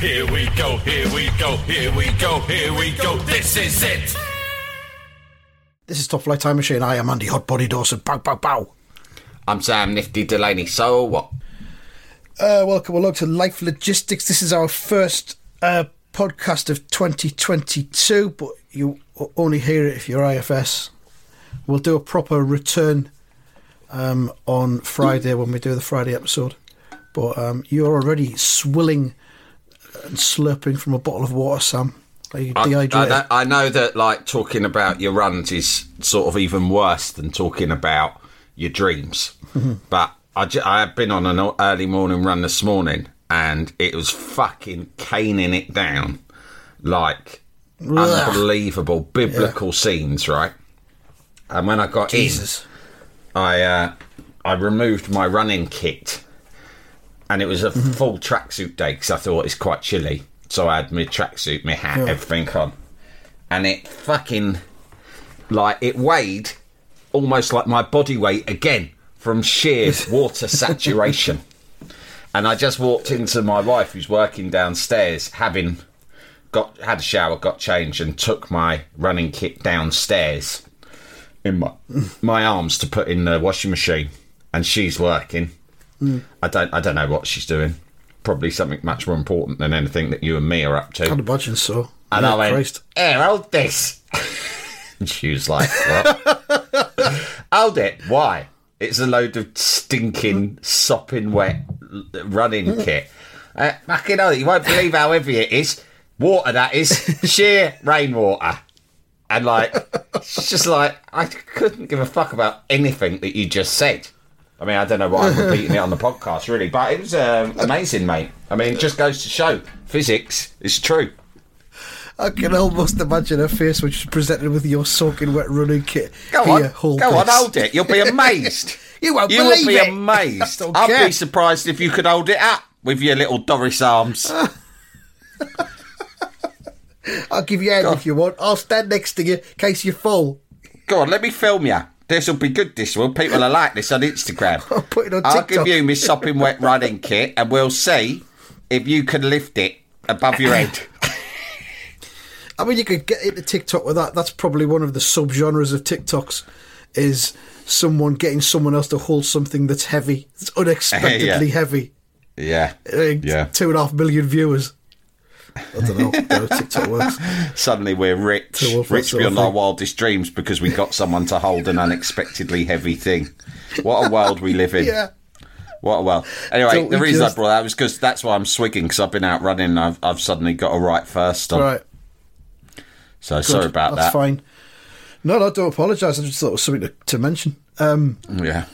Here we go, here we go, here we go, here we go. This is it. This is Top Flight Time Machine. I am Andy Hot Body Dawson. Bow, bow, bow. I'm Sam Nifty Delaney, so what? Uh, welcome along to Life Logistics. This is our first uh, podcast of 2022, but you only hear it if you're IFS. We'll do a proper return um, on Friday when we do the Friday episode. But um, you're already swilling and slurping from a bottle of water, Sam. Are you I, dehydrated? I, know- I know that like talking about your runs is sort of even worse than talking about your dreams. but I, have been on an early morning run this morning and it was fucking caning it down like unbelievable biblical scenes, right? And when I got Jesus. in, I uh, I removed my running kit, and it was a mm-hmm. full tracksuit day because I thought it's quite chilly. So I had my tracksuit, my hat, Yeah. everything on, and it fucking like it weighed almost like my body weight again from sheer water saturation. And I just walked into my wife, who's working downstairs, having got had a shower, got changed, and took my running kit downstairs in my my arms to put in the washing machine. And she's working. I don't I don't know what she's doing. Probably something much more important than anything that you and me are up to. I'd imagine so. And Yeah, I went, Christ. Here, hold this. and she was like, What? hold it. Why? It's a load of stinking, sopping wet running kit. Uh, fucking hell, you won't believe how heavy it is. Water, that is. Sheer rainwater. And like, it's just like, I couldn't give a fuck about anything that you just said. I mean, I don't know why I'm repeating it on the podcast, really, but it was uh, amazing, mate. I mean, it just goes to show physics is true. I can almost imagine her face when she's presented with your soaking wet running kit. Go Here, on, hold go on, hold it. You'll be amazed. You won't you will be it. amazed. I'd care. be surprised if you could hold it up with your little Doris arms. I'll give you a hand if you want. I'll stand next to you in case you fall. Go on, let me film you. This will be good. This will. People will like this on Instagram. I'll put it on TikTok. I'll give you my sopping wet running kit, and we'll see if you can lift it above your head. I mean, you could get into TikTok with that. That's probably one of the subgenres of TikToks. Is someone getting someone else to hold something that's heavy, it's unexpectedly Yeah. heavy. Yeah, Uh, yeah. two and a half million viewers. I don't know how TikTok works. Suddenly we're rich, To rich beyond our wildest dreams because we got someone to hold an unexpectedly heavy thing. What a world we live in. Yeah. What a world. Anyway, Don't the reason just- I brought that was because that's why I'm swigging because I've been out running. And I've I've suddenly got a right first on. Right. So sorry about That's that. fine. No, no, don't apologise. I just thought it was something to, to mention. Um, Yeah.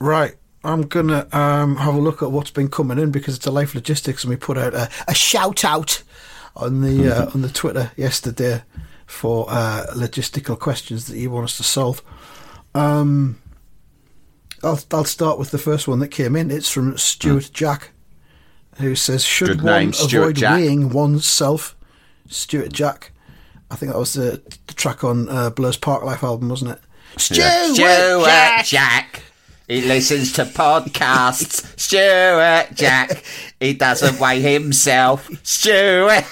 right. I'm gonna um, have a look at what's been coming in because it's a life logistics, and we put out a, a shout out on the uh, on the Twitter yesterday for uh, logistical questions that you want us to solve. Um, I'll I'll start with the first one that came in. It's from Stuart Jack, who says, "Should Good one name, avoid Jack. weighing oneself?" Stuart Jack. I think that was the, the track on uh, Blur's Parklife album, wasn't it? Stuart, Stuart Jack. Jack. He listens to podcasts. Stuart Jack. He doesn't weigh himself. Stuart.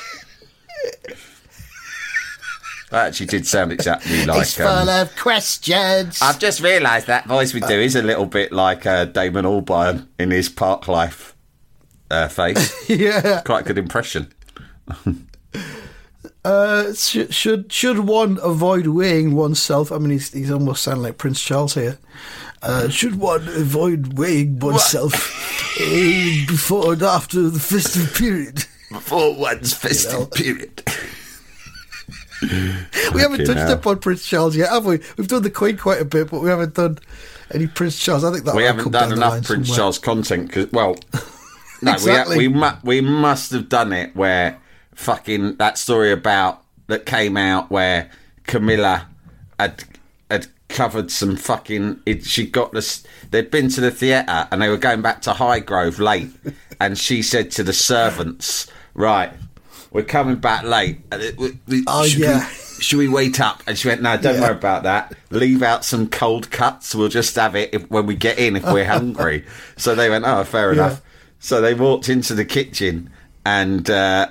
That actually did sound exactly like. it's full Um, of questions. I've just realised that voice we do is a little bit like uh, Damon Albarn in his Parklife uh, face. yeah. Quite a good impression. Uh, should, should should one avoid weighing oneself? I mean, he's he's almost sounding like Prince Charles here. Uh, should one avoid weighing oneself uh, before and after the festive period? Before one's festive period. We haven't touched hell. upon Prince Charles yet, have we? We've done the Queen quite a bit, but we haven't done any Prince Charles. I think that we haven't come done down enough Prince somewhere. Charles content because, well, no, Exactly. we, ha- we, mu- we must have done it where fucking that story about that came out where Camilla had had covered some fucking. It, she got this. They'd been to the theatre and they were going back to Highgrove late, and she said to the servants, "Right, we're coming back late. we- we- Oh, should we- yeah. should we wait up? And she went, no, don't Yeah. worry about that. Leave out some cold cuts. We'll just have it if, when we get in if we're hungry. so they went, oh, fair enough. So they walked into the kitchen and uh,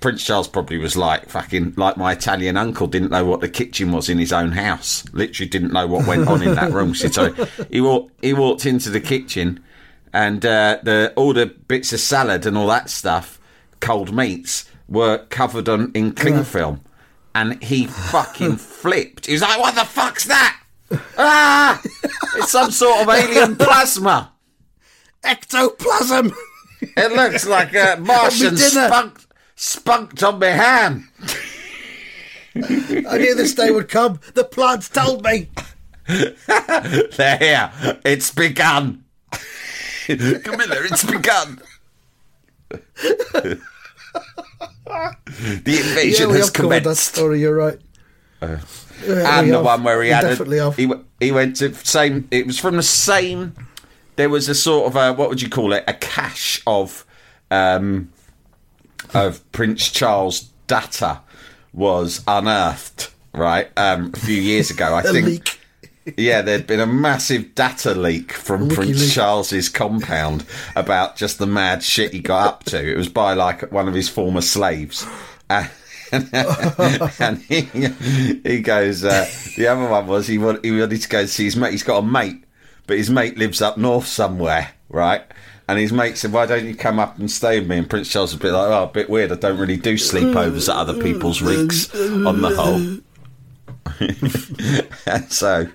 Prince Charles probably was like fucking like my Italian uncle didn't know what the kitchen was in his own house. Literally didn't know what went on in that room. So he walked he walked into the kitchen and uh, the all the bits of salad and all that stuff, cold meats, were covered on in cling film. And he fucking flipped. He was like, "What the fuck's that? Ah, it's some sort of alien plasma. Ectoplasm. It looks like a Martian dinner. Spunked, spunked on my ham." I knew this day would come. The plants told me. They're here. It's begun. Camilla, it's begun. the Yeah, invasion we has have covered that commenced. story. You're right. Yeah, and the have. one where he We had definitely a, have. he, he went to same it was from the same there was a sort of a what would you call it a cache of um of prince charles data was unearthed right um a few years ago i think leak. yeah, there'd been a massive data leak from Wiki Prince leak. Charles's compound about just the mad shit he got up to. It was by like one of his former slaves. And, and he, he goes, uh, the other one was he wanted, he wanted to go see his mate. He's got a mate, but his mate lives up north somewhere, right? And his mate said, "Why don't you come up and stay with me?" And Prince Charles was a bit like, "Oh, a bit weird. I don't really do sleepovers at other people's rigs on the whole." and so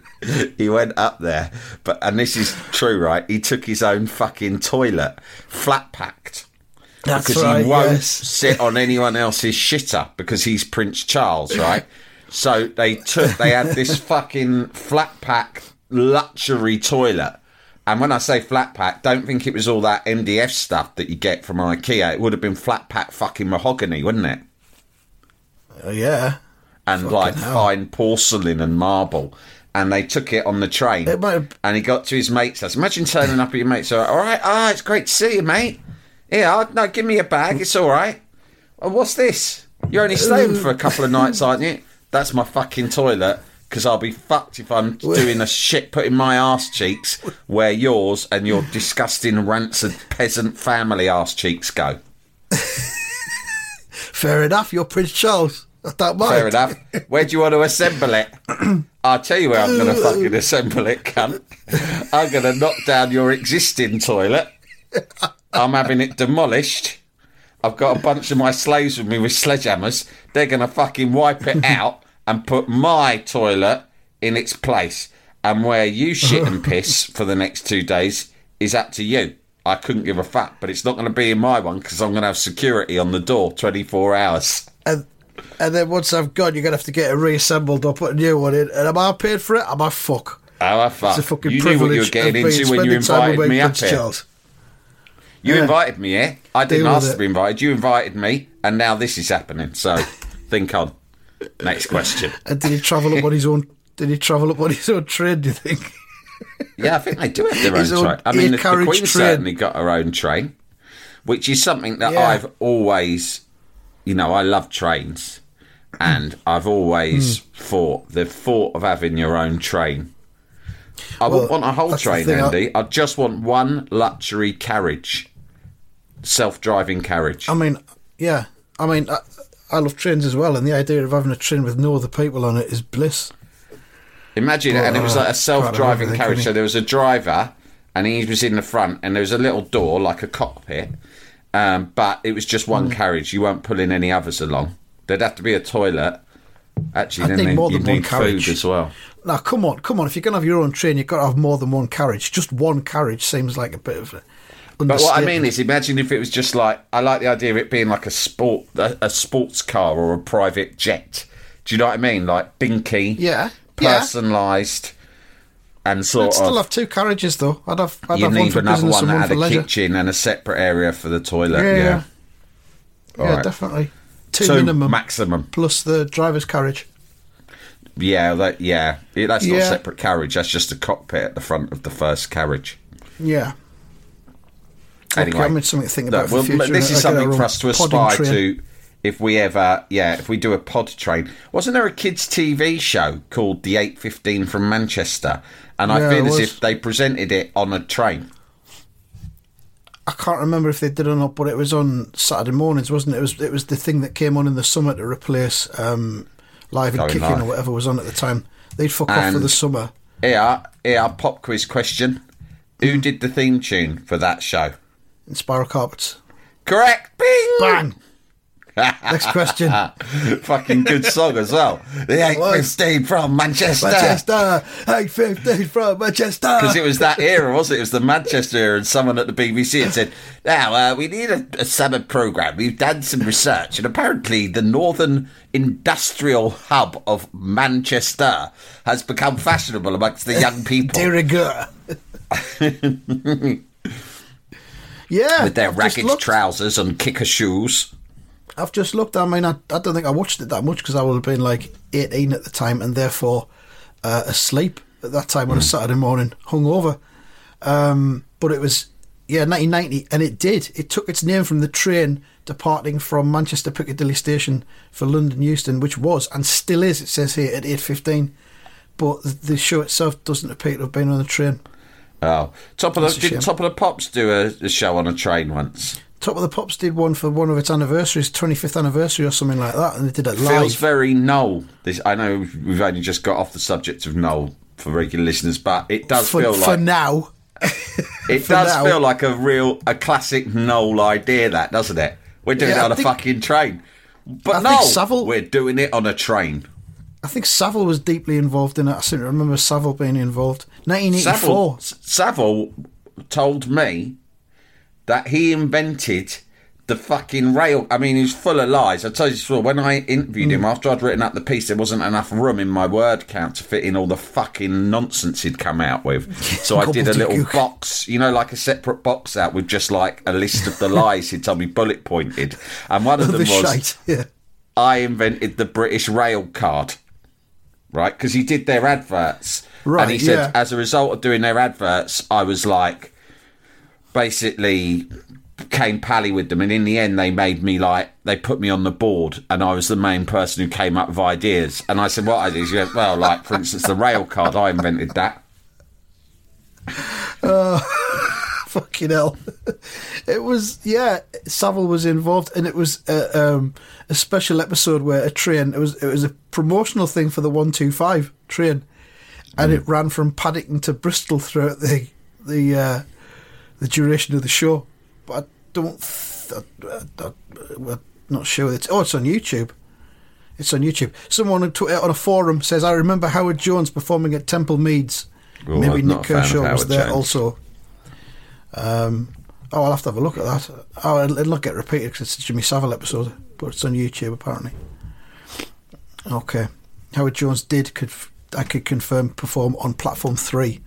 he went up there, but and this is true, right? He took his own fucking toilet, flat packed, That's right. because right. he won't yes. sit on anyone else's shitter because he's Prince Charles, right? So they took, they had this fucking flat pack luxury toilet. And when I say flat pack, don't think it was all that MDF stuff that you get from IKEA. It would have been flat pack fucking mahogany, wouldn't it? Oh, yeah. and like hell. fine porcelain and marble. And they took it on the train. Have- And he got to his mate's house. Imagine turning up at your mate's house. All right, ah, it's great to see you, mate. Yeah, no, give me a bag. It's all right. Well, what's this? You're only staying for a couple of nights, aren't you? That's my fucking toilet. Because I'll be fucked if I'm doing a shit putting my arse cheeks where yours and your disgusting rancid peasant family arse cheeks go. Fair enough. You're Prince Charles. I don't mind. Fair enough. Where do you want to assemble it? I'll tell you where I'm going to fucking assemble it, cunt. I'm going to knock down your existing toilet. I'm having it demolished. I've got a bunch of my slaves with me with sledgehammers. They're going to fucking wipe it out and put my toilet in its place. And where you shit and piss for the next two days is up to you. I couldn't give a fuck, but it's not going to be in my one because I'm going to have security on the door 24 hours. And, and then once I've gone, you're going to have to get it reassembled or put a new one in. And am I paid for it? Am I fuck? Oh, I fuck. It's a fucking you knew what you were getting into when you invited me up here. Charles. You Yeah. invited me here. I didn't Deal ask to be invited. You invited me, and now this is happening. So, think on. Next question. And did he travel up on his own? Did he travel up on his own train? Do you think? Yeah, I think they do have their own His own train. I mean, the, the Queen train. certainly got her own train, which is something that Yeah. I've always, you know, I love trains, and I've always Hmm. thought the thought of having your own train. I wouldn't want a whole train, thing, I- Andy. I just want one luxury carriage, self-driving carriage. I mean, yeah. I mean, I, I love trains as well, and the idea of having a train with no other people on it is bliss. Imagine and it was like a self-driving carriage. So there was a driver, and he was in the front, and there was a little door like a cockpit, um, but it was just one carriage. You weren't pulling any others along. There'd have to be a toilet. Actually, I think they- more than one carriage. as well. Now, come on, come on. If you're going to have your own train, you've got to have more than one carriage. Just one carriage seems like a bit of a. But what I mean is, imagine if it was just like I like the idea of it being like a sport, a, a sports car or a private jet. Do you know what I mean? Like binky, Yeah, yeah. personalised, and sort of I'd still of. have two carriages though. I'd have. I'd you have one need for another one that had a leisure. kitchen and a separate area for the toilet. Yeah, Yeah, yeah. Yeah, Alright. definitely. Two, Two minimum maximum. plus the driver's carriage. Yeah, that, yeah. Yeah, That's not a separate carriage. That's just a cockpit at the front of the first carriage. Yeah. Anyway, okay, I mean something to think about Look, for well, the future. this is something for us to aspire train. to. If we ever, yeah, if we do a pod train, wasn't there a kids' TV show called The Eight Fifteen from Manchester? And I feel as if they presented it on a train. I can't remember if they did or not, but it was on Saturday mornings, wasn't it? It was it was the thing that came on in the summer to replace um, live and Going kicking Live. or whatever was on at the time. They'd fuck off for the summer. Here, here, pop quiz question: Hmm. Who did the theme tune for that show? In Spiral Carpets. Correct. Bing. Bang. Next question. Fucking good song as well. The eight fifteen from Manchester. Manchester, eight fifteen from Manchester. Because it was that era, wasn't it? It was the Manchester era, and someone at the BBC had said, Now, uh, we need a, a summer programme. We've done some research, and apparently the northern industrial hub of Manchester has become fashionable amongst the young people de rigueur. yeah, with their ragged trousers and kicker shoes. I've just looked. I mean, I, I don't think I watched it that much because I would have been like 18 at the time and therefore uh, asleep at that time Hmm. on a Saturday morning, hungover. Um, but it was, yeah, 1990, and it did. It took its name from the train departing from Manchester Piccadilly Station for London Euston, which was and still is. It says here at 8:15, but the show itself doesn't appear to have been on the train. Oh, top of That's the did. Top of the Pops do a, a show on a train once? Top of the Pops did one for one of its anniversaries, 25th anniversary or something like that, and they did it live. Feels very Noel. This I know we've only just got off the subject of Noel for regular listeners, but it does for, feel like for now. It for does now. feel like a real, a classic Noel idea, that doesn't it? We're doing Yeah, it on a think- fucking train, but I no, Savile- we're doing it on a train. I think Savile was deeply involved in it. I seem to remember Savile being involved. 1984. Savile, Savile told me that he invented the fucking rail. I mean, he's full of lies. I told you before, when I interviewed him mm. after I'd written up the piece, there wasn't enough room in my word count to fit in all the fucking nonsense he'd come out with. So I did a little box, you know, like a separate box out with just like a list of the lies he'd told me bullet pointed. And one of them the was shite. Yeah. I invented the British rail card, right? Because he did their adverts. Right, And he said, yeah. as a result of doing their adverts, I was like, basically came pally with them. And in the end, they made me like, they put me on the board and I was the main person who came up with ideas. And I said, what ideas? He went, well, like, for instance, the rail card, I invented that. Fucking hell. it was, yeah, Savile was involved and it was a, um, a special episode where a train, it was, it was a promotional thing for the 125 train. And Hmm. it ran from Paddington to Bristol throughout the, the, uh, the duration of the show. But I don't, th- I, I, I'm not sure. It's, oh, it's on YouTube. It's on YouTube. Someone on, Twitter, on a forum says, "I remember Howard Jones performing at Temple Meads. Oh, Maybe Nick a fan of Kershaw was there also." Um, oh, I'll have to have a look at that. Oh, it'll, it'll not get repeated because it's a Jimmy Savile episode, but it's on YouTube apparently. Okay, Howard Jones did. Conf- I could confirm perform on platform three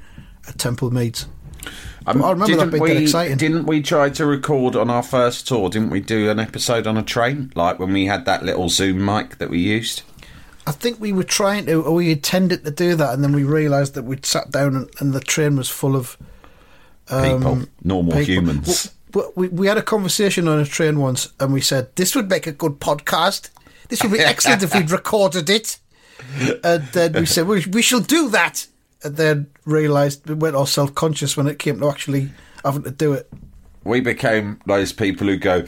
at Temple Meads. Um, I remember that bit we, exciting. Didn't we try to record on our first tour? Didn't we do an episode on a train? Like when we had that little Zoom mic that we used? I think we were trying to, or we intended to do that, and then we realised that we'd sat down and, and the train was full of People, um, normal people. humans. We, we had a conversation on a train once, and we said this would make a good podcast. This would be excellent if we'd recorded it. And then we said we, we shall do that, and then realised we went all self conscious when it came to actually having to do it. we became those people who go,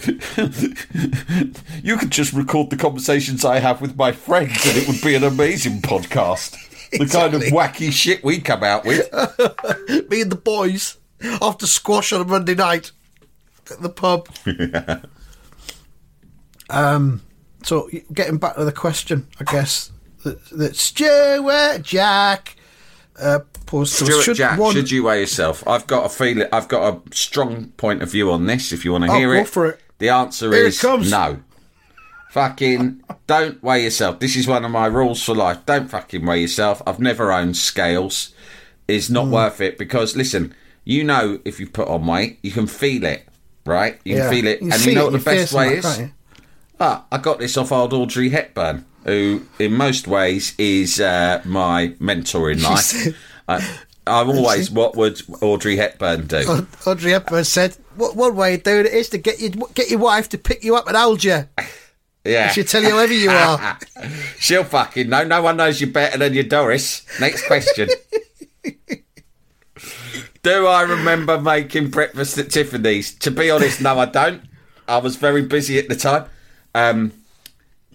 you could just record the conversations I have with my friends and it would be an amazing podcast. The kind of wacky shit we come out with. Me and the boys after squash on a Monday night at the pub. um, so getting back to the question, I guess that, that Stuart Jack uh, posed to us, Stuart should Jack, one- should you weigh yourself? I've got a feeling, I've got a strong point of view on this if you want to Oh, hear go it. for it. The answer Here it is comes. no. Fucking don't weigh yourself. This is one of my rules for life. Don't fucking weigh yourself. I've never owned scales. It's not worth it because listen, you know if you put on weight, you can feel it, right? You Yeah. can feel it, You and you know it what the best way is. Ah, I got this off old Audrey Hepburn, who in most ways is uh, my mentor in life. I'm always, what would Audrey Hepburn do? Audrey Hepburn said, "What one way of doing it is to get your get your wife to pick you up and hold you. Yeah. She'll tell you whoever you are." She'll fucking know. No one knows you better than your Doris. Next question. Do I remember making breakfast at Tiffany's? To be honest, no, I don't. I was very busy at the time. Um,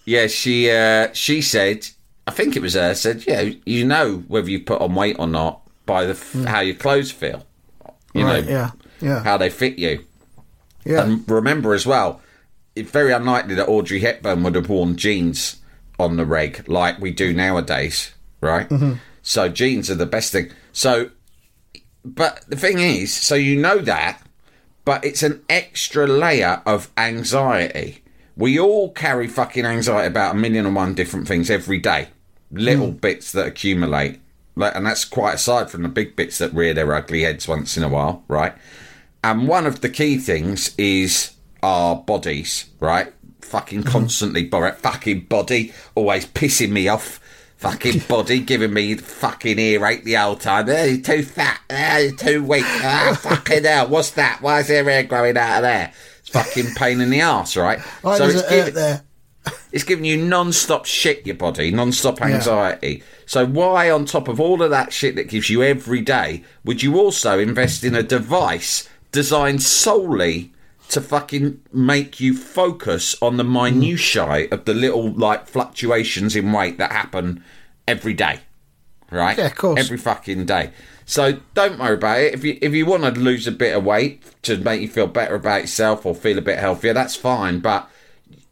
yeah, she uh, she said, I think it was her, said, yeah, you know whether you put on weight or not by the f- how your clothes feel. You. Right, know, yeah, yeah. how they fit you. Yeah, And remember as well, it's very unlikely that Audrey Hepburn would have worn jeans on the reg like we do nowadays, right? So jeans are the best thing. So, but the thing is, so you know that, but it's an extra layer of anxiety. We all carry fucking anxiety about a million and one different things every day, little hmm. bits that accumulate. Like, and that's quite aside from the big bits that rear their ugly heads once in a while, right? And one of the key things is our bodies, right? Fucking hmm. constantly, Borat, fucking body, always pissing me off. Fucking body giving me fucking earache the whole time. Eh, you're too fat. Eh, you're too weak. Ah, fucking hell. What's that? Why is there hair growing out of there? It's fucking pain in the ass, right? Why does it's it hurt there? it's giving you non-stop shit, your body, non-stop anxiety. So why, on top of all of that shit that gives you every day, would you also invest in a device designed solely to fucking make you focus on the minutiae of the little like fluctuations in weight that happen every day? Right? Yeah, of course. Every fucking day. So don't worry about it. If you if you want to lose a bit of weight to make you feel better about yourself or feel a bit healthier, that's fine. But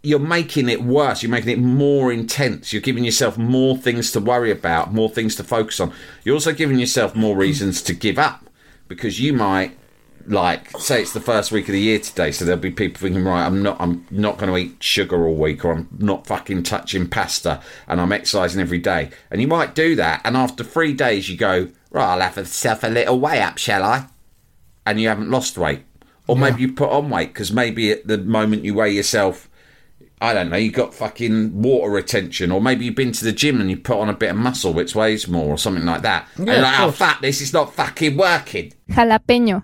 you're making it worse. You're making it more intense. You're giving yourself more things to worry about, more things to focus on. You're also giving yourself more reasons to give up because you might like say it's the first week of the year today, so there'll be people thinking, right, I'm not I'm not going to eat sugar all week, or I'm not fucking touching pasta, and I'm exercising every day. And you might do that, and after three days, you go, right, I'll have myself a little weigh up, shall I? And you haven't lost weight, or maybe you put on weight because maybe at the moment you weigh yourself. I don't know, you got fucking water retention, or maybe you've been to the gym and you put on a bit of muscle which weighs more, or something like that. and Yeah, you're of like, oh, course. fuck, this is not fucking working. Jalapeño.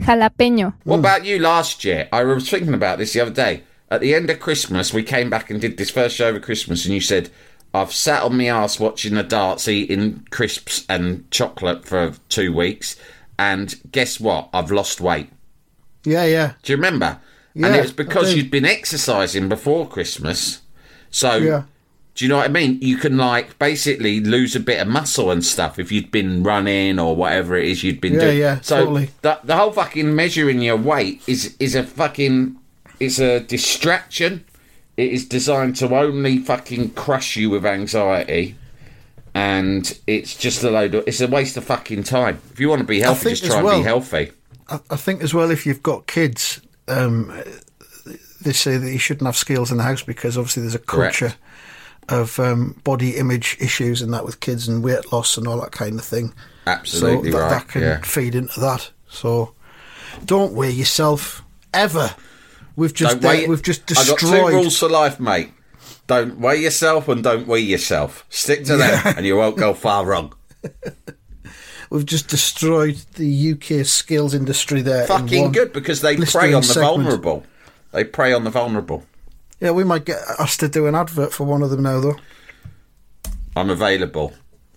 Jalapeño. What mm. about you last year? I was thinking about this the other day. At the end of Christmas, we came back and did this first show over Christmas, and you said, I've sat on my ass watching the darts, eating crisps and chocolate for two weeks, and guess what? I've lost weight. Yeah, yeah. Do you remember? Yeah, and it was because you'd been exercising before Christmas. So Yeah. Do you know what I mean? You can like basically lose a bit of muscle and stuff if you'd been running or whatever it is you'd been Yeah, doing. yeah, so totally. the, the whole fucking measuring your weight is is a fucking it's a distraction. It is designed to only fucking crush you with anxiety. And it's just a load of it's a waste of fucking time. If you want to be healthy, just try and be healthy. I, I think as well, if you've got kids, um, they say that you shouldn't have scales in the house because obviously there's a Correct. Of um, body image issues and that with kids and weight loss and all that kind of thing. Absolutely so that, right. that can yeah. feed into that. So don't weigh yourself ever. We've just uh, we've just destroyed. I got two rules for life, mate. Don't weigh yourself and don't weigh yourself. Stick to them, and you won't go far wrong. We've just destroyed the UK skills industry there. Fucking good because they prey on the segment. vulnerable. They prey on the vulnerable. Yeah, we might get asked to do an advert for one of them now, though. I'm available.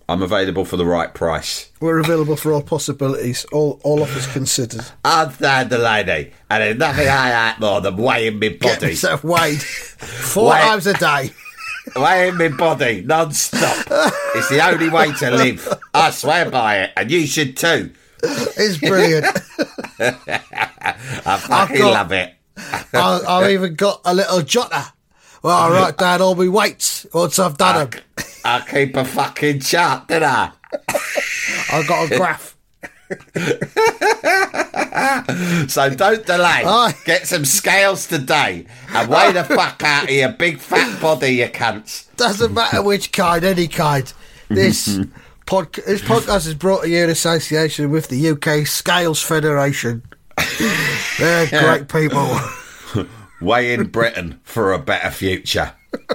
I'm available for the right price. We're available for all possibilities, all all offers considered. I'm the lady, eh? and there's nothing I like more than weighing my Get body. myself weighed four Wait. times a day. weighing my body non-stop. it's the only way to live. I swear by it, and you should too. It's brilliant. I fucking got- love it. I, I've even got a little jotter. Well, all right, Dad, all my weights once I've done them. I keep a fucking chart, didn't I? I've got a graph. So don't delay. Aye. Get some scales today and weigh the fuck out of your big fat body, you cunts. Doesn't matter which kind, any kind. This pod, this podcast is brought to you in association with the UK Scales Federation. They're great people. Weigh in Britain for a better future.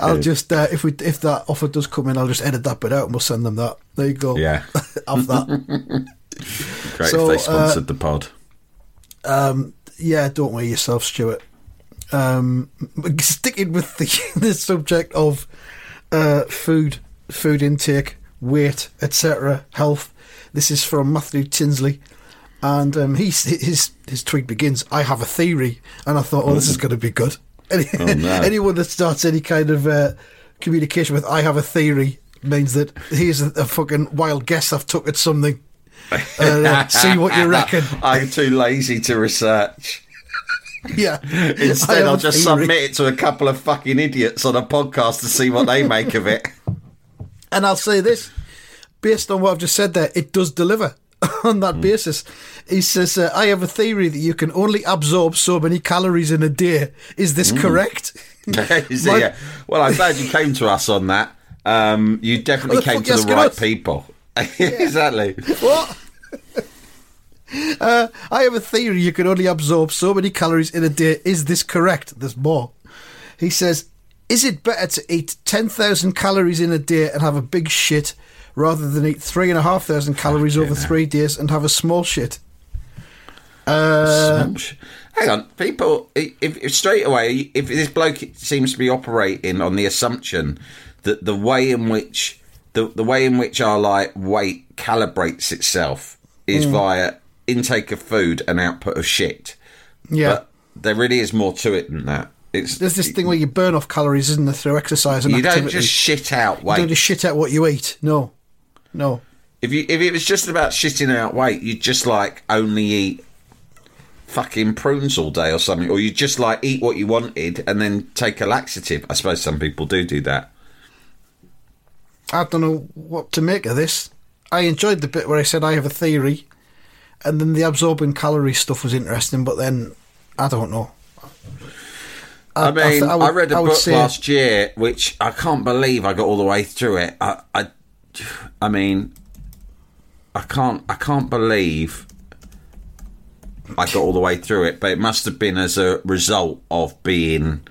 I'll just uh, if we if that offer does come in, I'll just edit that bit out and we'll send them that. There you go. Yeah. Have that. Great So, if they sponsored the pod. yeah, don't weigh yourself, Stuart. Um, sticking with the, the subject of uh, food, food intake, weight, etc., health. This is from Matthew Tinsley, and um, he's, his his tweet begins. I have a theory, and I thought, oh, this is going to be good. Any, no. Anyone that starts any kind of uh, communication with "I have a theory" means that here's a, a fucking wild guess I've took at something. Uh, see what you reckon. I'm too lazy to research. Yeah. Instead, I'll just theory. submit it to a couple of fucking idiots on a podcast to see what they make of it. And I'll say this, based on what I've just said there, it does deliver on that basis. He says, uh, I have a theory that you can only absorb so many calories in a day. Is this correct? Is My- Yeah. Well, I'm glad you came to us on that. Um, you definitely came to the right us? people. exactly. what? uh, I have a theory you can only absorb so many calories in a day. Is this correct? There's more. He says, Is it better to eat 10,000 calories in a day and have a big shit rather than eat 3,500 calories over three days and have a small shit? Uh, Hang on, people. If, if straight away, if this bloke seems to be operating on the assumption that the way in which the the way in which our like weight calibrates itself Mm. is via intake of food and output of shit. yeah. But there really is more to it than that. It's There's this thing where you burn off calories, isn't there, through exercise and you activity. don't just shit out You don't just shit out what you eat. No. No. If you if it was just about shitting out weight, you'd just like only eat fucking prunes all day or something, or you'd just like eat what you wanted and then take a laxative. I suppose some people do do that. I don't know what to make of this. I enjoyed the bit where I said I have a theory, and then the absorbing calorie stuff was interesting, but then I don't know. I, mean, I, th- would- read a book last year, which I can't believe I got all the way through it. I, I, mean, I can't, I can't believe I got all the way through it. But it must have been as a result of being.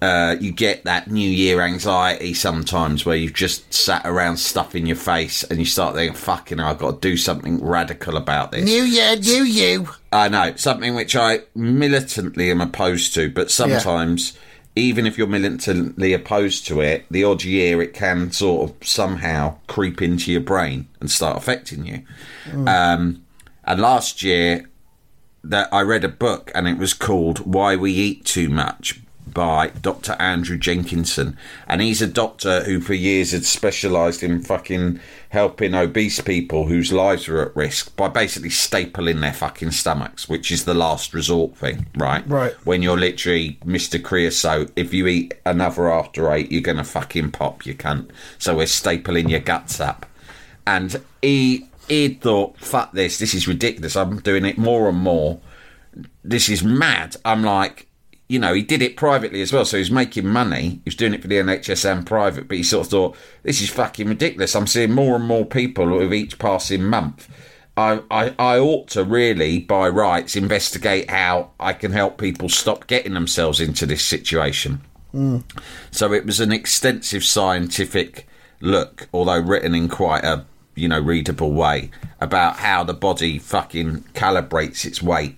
Uh, you get that New Year anxiety sometimes, where you've just sat around stuffing your face, and you start thinking, "Fucking, I've got to do something radical about this." New year, new you. I know something which I militantly am opposed to, but sometimes, even if you're militantly opposed to it, the odd year it can sort of somehow creep into your brain and start affecting you. Um, and last year, that I read a book and it was called "Why We Eat Too Much" by Dr. Andrew Jenkinson. And he's a doctor who, for years, had specialised in fucking helping obese people whose lives were at risk by basically stapling their fucking stomachs, which is the last resort thing, right? Right. When you're literally Mr. Creosote, if you eat another after eight, you're going to fucking pop, you cunt. So we're stapling your guts up. And he, he thought, fuck this, this is ridiculous. I'm doing it more and more this is mad. I'm like, you know, he did it privately as well, so he's making money. He was doing it for the NHS and private, but he sort of thought, this is fucking ridiculous. I'm seeing more and more people with each passing month. I, I, I ought to really, by rights, investigate how I can help people stop getting themselves into this situation. Hmm. So it was an extensive scientific look, although written in quite a you know readable way, about how the body fucking calibrates its weight.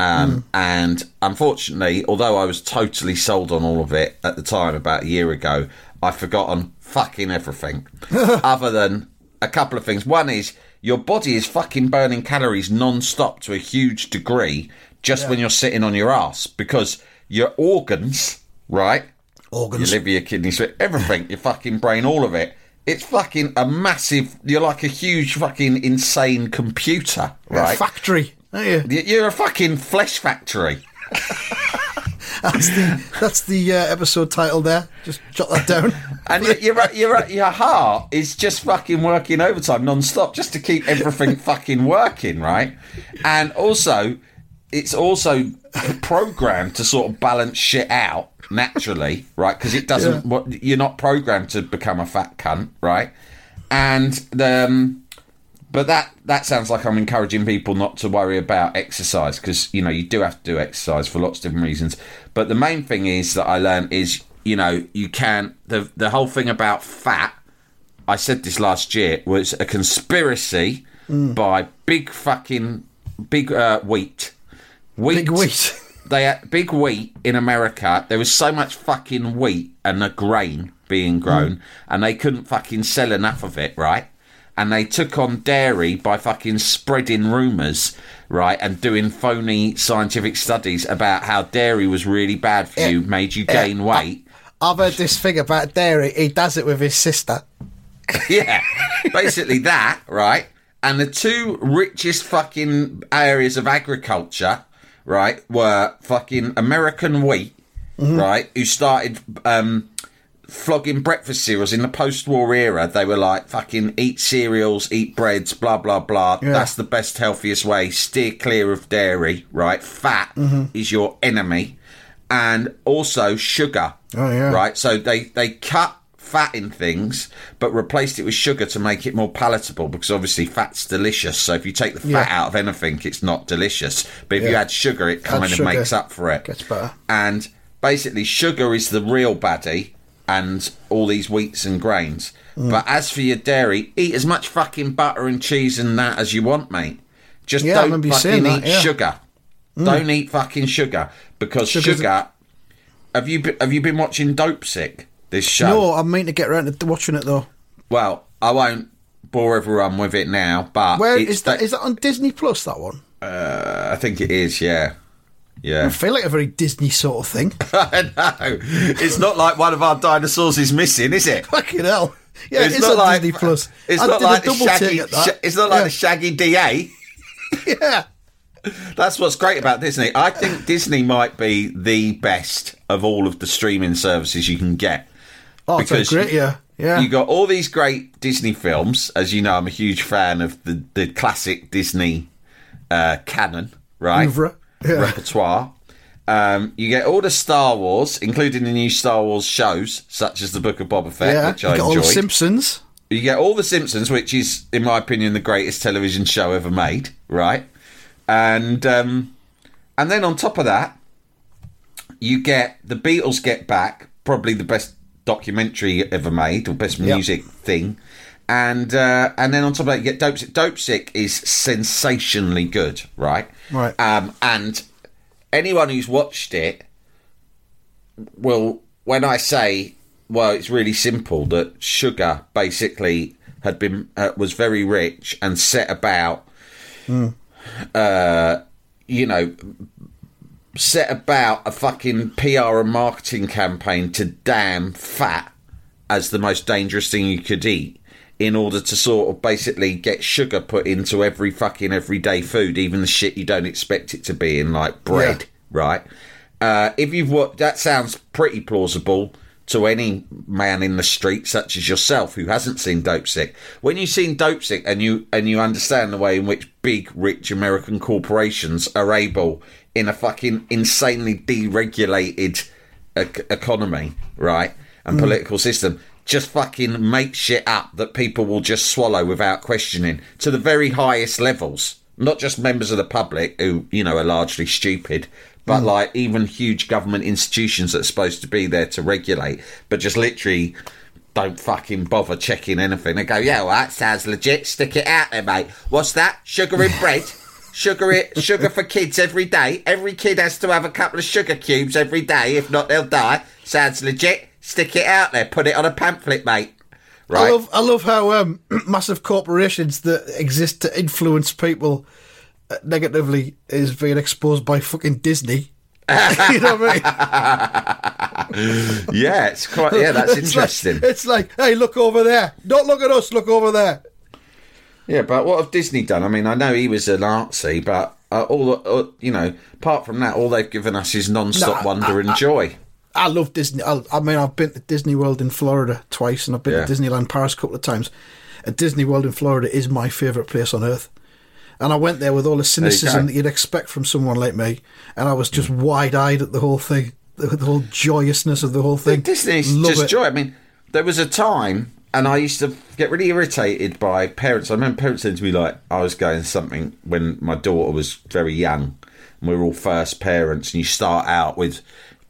Um, And unfortunately, although I was totally sold on all of it at the time about a year ago, I've forgotten fucking everything. Other than a couple of things. One is your body is fucking burning calories non-stop to a huge degree just when you're sitting on your ass because your organs, right? Organs. Your liver, your kidneys, everything, your fucking brain, all of it. It's fucking a massive. You're like a huge fucking insane computer, A right? factory. Aren't you? You're a fucking flesh factory. That's the that's the uh, episode title there. Just jot that down. And your, your, your, heart is just fucking working overtime non-stop just to keep everything fucking working, right? And also, it's also programmed to sort of balance shit out naturally, right? Because it doesn't, Yeah. what, you're not programmed to become a fat cunt, right? And the, um, but that that sounds like I'm encouraging people not to worry about exercise because you know you do have to do exercise for lots of different reasons. But the main thing is that I learned is you know you can the the whole thing about fat. I said this last year was a conspiracy by big fucking big uh, wheat. Wheat. Big wheat. They had big wheat in America. There was so much fucking wheat and a grain being grown, and they couldn't fucking sell enough of it, right? And they took on dairy by fucking spreading rumours, right, and doing phony scientific studies about how dairy was really bad for eh, you, made you eh, gain weight. I've heard this thing about dairy. He does it with his sister. yeah, basically that, right? And the two richest fucking areas of agriculture, right, were fucking American wheat, mm-hmm. right, who started um, flogging breakfast cereals in the post-war era. They were like fucking eat cereals, eat breads, blah blah blah. Yeah. That's the best, healthiest way. Steer clear of dairy, right? Fat mm-hmm. is your enemy, and also sugar. Oh, yeah. right. So they they cut fat in things, but replaced it with sugar to make it more palatable because obviously fat's delicious. So if you take the fat Yeah. out of anything, it's not delicious. But if you add sugar, it kind of sugar. makes up for it. Gets better. And basically, sugar is the real baddie, and all these wheats and grains. Mm. But as for your dairy, eat as much fucking butter and cheese and that as you want, mate. Just Yeah, don't fucking eat that, yeah. Mm. sugar. Don't eat fucking sugar because Sugar's- sugar. Have you been, have you been watching Dopesick? This show. No, I'm meaning to get around to watching it though. Well, I won't bore everyone with it now, but Where is that? Is that on Disney Plus? That one? I think it is. Yeah, I yeah. feel like a very Disney sort of thing. I know. It's not like one of our dinosaurs is missing, is it? Fucking hell. Yeah, it's it's not like Disney Plus. It's I not like a the shaggy. Sh- it's not like yeah. the shaggy DA. yeah. That's what's great about Disney. I think Disney might be the best of all of the streaming services you can get. Oh, it's Because great. Yeah, yeah. You got all these great Disney films. As you know, I'm a huge fan of the, the classic Disney uh, canon, right? Oeuvre, yeah. Repertoire. Um, you get all the Star Wars, including the new Star Wars shows, such as the Book of Boba Fett, yeah. which You I all enjoyed. the Simpsons. You get all the Simpsons, which is, in my opinion, the greatest television show ever made, right? And um, and then on top of that, you get the Beatles Get Back, probably the best documentary ever made, or best Yep. music thing. And uh, and then on top of that, you get Dopesick. Dope Sick is sensationally good, right? Right. Um, and anyone who's watched it will, when I say, well, it's really simple that sugar basically had been uh, was very rich and set about, uh, you know, set about a fucking PR and marketing campaign to damn fat as the most dangerous thing you could eat in order to sort of basically get sugar put into every fucking everyday food, even the shit you don't expect it to be in, like bread, Yeah. right? Uh, if you've what that sounds pretty plausible to any man in the street such as yourself who hasn't seen Dopesick. When you've seen Dopesick and you and you understand the way in which big rich American corporations are able in a fucking insanely deregulated ec- economy, right? And political system just fucking make shit up that people will just swallow without questioning to the very highest levels. Not just members of the public who, you know, are largely stupid, but hmm. like even huge government institutions that are supposed to be there to regulate, but just literally don't fucking bother checking anything. They go, yeah, well, that sounds legit. Stick it out there, mate. What's that? Sugar in bread? Sugar it, sugar for kids every day. Every kid has to have a couple of sugar cubes every day. If not, they'll die. Sounds legit. Stick it out there. Put it on a pamphlet, mate. Right? I love I love how um, massive corporations that exist to influence people uh, negatively is being exposed by fucking Disney. you know what I mean? yeah, it's quite. Yeah, that's It's like- interesting. It's like, hey, look over there. Don't look at us. Look over there. Yeah, but what have Disney done? I mean, I know he was a Nazi, but uh, all uh, you know, apart from that, all they've given us is non-stop No, wonder and joy. I love Disney. I, I mean, I've been to Disney World in Florida twice, and I've been Yeah. to Disneyland Paris a couple of times. And Disney World in Florida is my favourite place on earth. And I went there with all the cynicism go. that you'd expect from someone like me, and I was just mm. wide-eyed at the whole thing, the, the whole joyousness of the whole thing. Disney's Love just it. joy. I mean, there was a time, and I used to get really irritated by parents. I remember parents saying to me, like, I was going something when my daughter was very young, and we were all first parents, and you start out with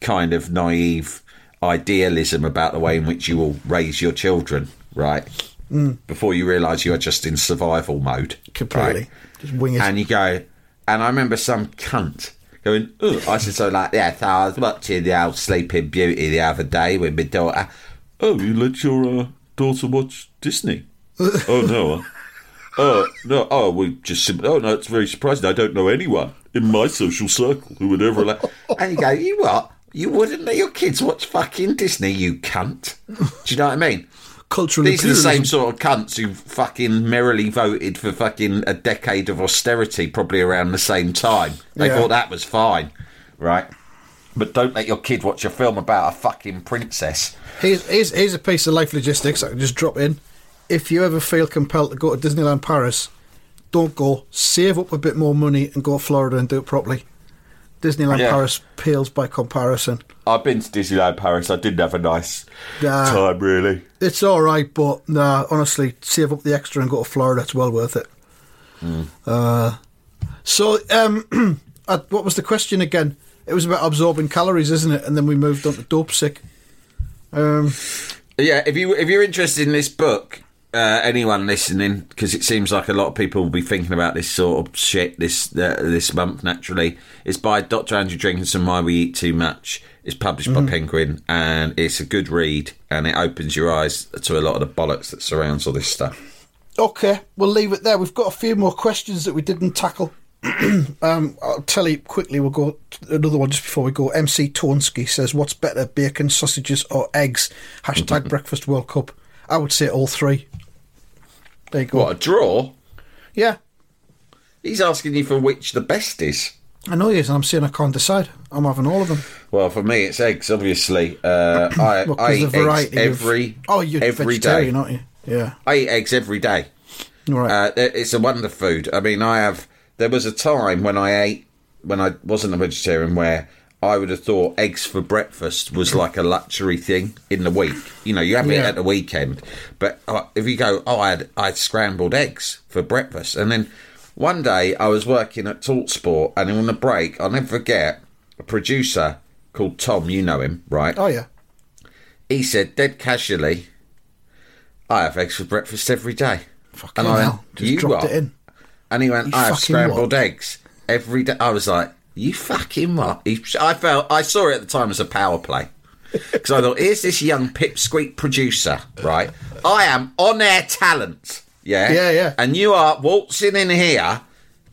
kind of naive idealism about the way in which you will raise your children, right? Mm. Before you realise you are just in survival mode. completely. right? Just wing it. And you go, and I remember some cunt going, oh, I said so like, yeah, so I was watching the old Sleeping Beauty the other day with my daughter. Oh, you let your uh, daughter watch Disney? oh, no. uh, Oh, no, oh, we just, sim- oh, no, it's very surprising. I don't know anyone in my social circle who would ever let. and you go, you what? You wouldn't let your kids watch fucking Disney, you cunt. Do you know what I mean? Cultural These are the same sort of cunts who fucking merrily voted for fucking a decade of austerity, probably around the same time. They Yeah. thought that was fine, right? But don't let your kid watch a film about a fucking princess. Here's, here's, here's a piece of life logistics I can just drop in. If you ever feel compelled to go to Disneyland Paris, don't go. Save up a bit more money and go to Florida and do it properly. Disneyland Yeah. Paris pales by comparison. I've been to Disneyland Paris. I didn't have a nice Nah. time, really. It's all right, but nah, honestly, save up the extra and go to Florida. It's well worth it. Hmm. Uh, so, um, what was the question again? It was about absorbing calories, isn't it? And then we moved on to Dopesick. Um, Yeah, if you if you're interested in this book, uh, anyone listening, because it seems like a lot of people will be thinking about this sort of shit this uh, this month. Naturally, it's by Dr. Andrew Jenkinson. Why We Eat Too Much. It's published by Penguin, and it's a good read, and it opens your eyes to a lot of the bollocks that surrounds all this stuff. Okay, we'll leave it there. We've got a few more questions that we didn't tackle. um, I'll tell you quickly. We'll go another one just before we go. MC Tonsky says, "What's better, bacon, sausages, or eggs?" Hashtag Breakfast World Cup. I would say all three. There you go. What a draw! Yeah, He's asking you for which the best is. I know he is, and I'm saying I can't decide. I'm having all of them. Well, for me, it's eggs. Obviously, uh, I, Well, I eat eggs variety of- every oh, you're every vegetarian, aren't you? Yeah. I eat eggs every day. Right. Uh, it's a wonder food. I mean, I have. There was a time when I ate when I wasn't a vegetarian where I would have thought eggs for breakfast was like a luxury thing in the week. You know, you have it Yeah. at the weekend, but uh, if you go, oh, I had I had scrambled eggs for breakfast, and then one day I was working at Talksport, and on the break, I'll never forget a producer called Tom. You know him, right? oh yeah. he said dead casually, I have eggs for breakfast every day. Fucking I hell. Just dropped what? it in. And he went, You I have scrambled what? eggs every day. I was like, you fucking what? He, I felt, I saw it at the time as a power play. Because I thought, here's this young pipsqueak producer, right? I am on air talent. Yeah? Yeah, yeah. And you are waltzing in here,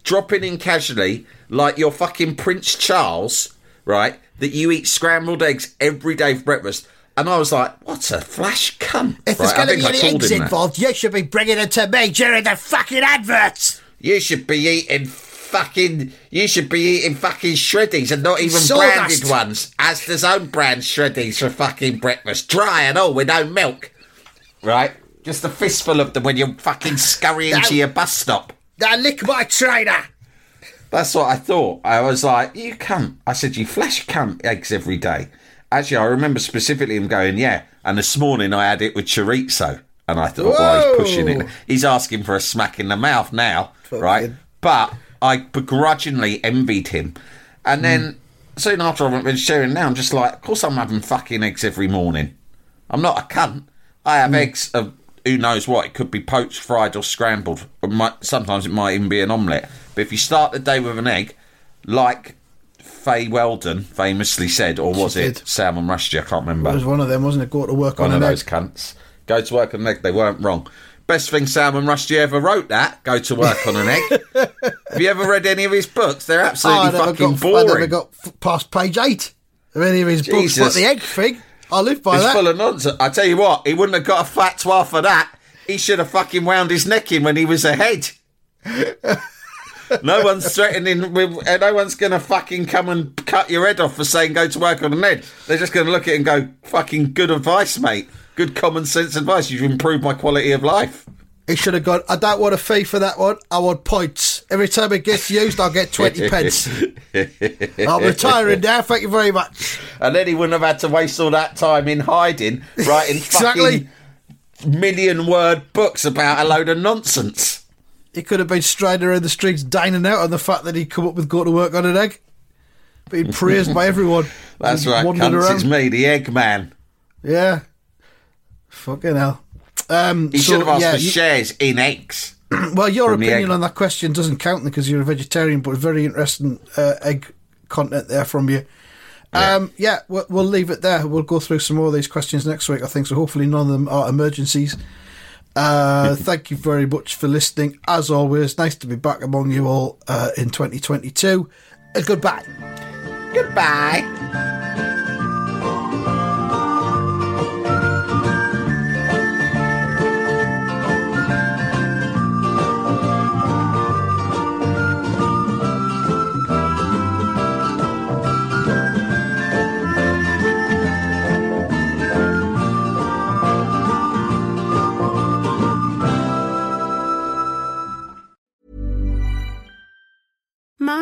dropping in casually, like you're fucking Prince Charles, right, that you eat scrambled eggs every day for breakfast. And I was like, what a flash cunt. If right, there's going to be any eggs him that. involved, you should be bringing them to me during the fucking adverts. You should be eating fucking. You should be eating fucking shreddies and not even Sawdust. branded ones. Asda's own brand shreddies for fucking breakfast, dry and all with no milk. Right, just a fistful of them when you're fucking scurrying No. to your bus stop. Now lick my trainer. That's what I thought. I was like, you cunt. I said, you flash cunt eggs every day. Actually, I remember specifically him going, yeah. And this morning I had it with chorizo. And I thought, well, he's pushing it. He's asking for a smack in the mouth now, right? But I begrudgingly envied him. And then hmm. soon after I went vegetarian, now I'm just like, of course I'm having fucking eggs every morning. I'm not a cunt. I have hmm. eggs of who knows what. It could be poached, fried, or scrambled. It might, sometimes it might even be an omelette. But if you start the day with an egg, like Fay Weldon famously said, or was She it did. Salman Rushdie? I can't remember. It was one of them, wasn't it? Go to work One on of those cunts. Go to work on an egg. They weren't wrong. Best thing Salman Rushdie ever wrote that. Go to work on an egg. Have you ever read any of his books? They're Oh, absolutely never fucking got, I boring. never got past page eight of any of his books. Jesus. But the egg thing, I live by It's that. full of nonsense. I tell you what, he wouldn't have got a fatwa for that. He should have fucking wound his neck in when he was ahead. no one's threatening with. uh, No one's going to fucking come and cut your head off for saying go to work on an egg. They're just going to look at it and go, fucking good advice, mate. Good common sense advice. You've improved my quality of life. He should have gone, I don't want a fee for that one. I want points. Every time it gets used, I'll get 20 pence. I'm retiring now. Thank you very much. And then he wouldn't have had to waste all that time in hiding, writing Exactly. fucking million word books about a load of nonsense. He could have been striding around the streets dining out on the fact that he'd come up with go to work on an egg. Being praised by everyone. That's right, cunts. around. It's me, the Eggman. Yeah. Fucking hell. Um, He so, should have asked yeah, for you- shares in eggs. Well, your opinion on that question doesn't count because you're a vegetarian, but very interesting uh, egg content there from you. Um, yeah, we'll, we'll leave it there. We'll go through some more of these questions next week, I think. So hopefully none of them are emergencies. Uh, thank you very much for listening. As always, nice to be back among you all uh, in 2022. Uh, goodbye. Goodbye.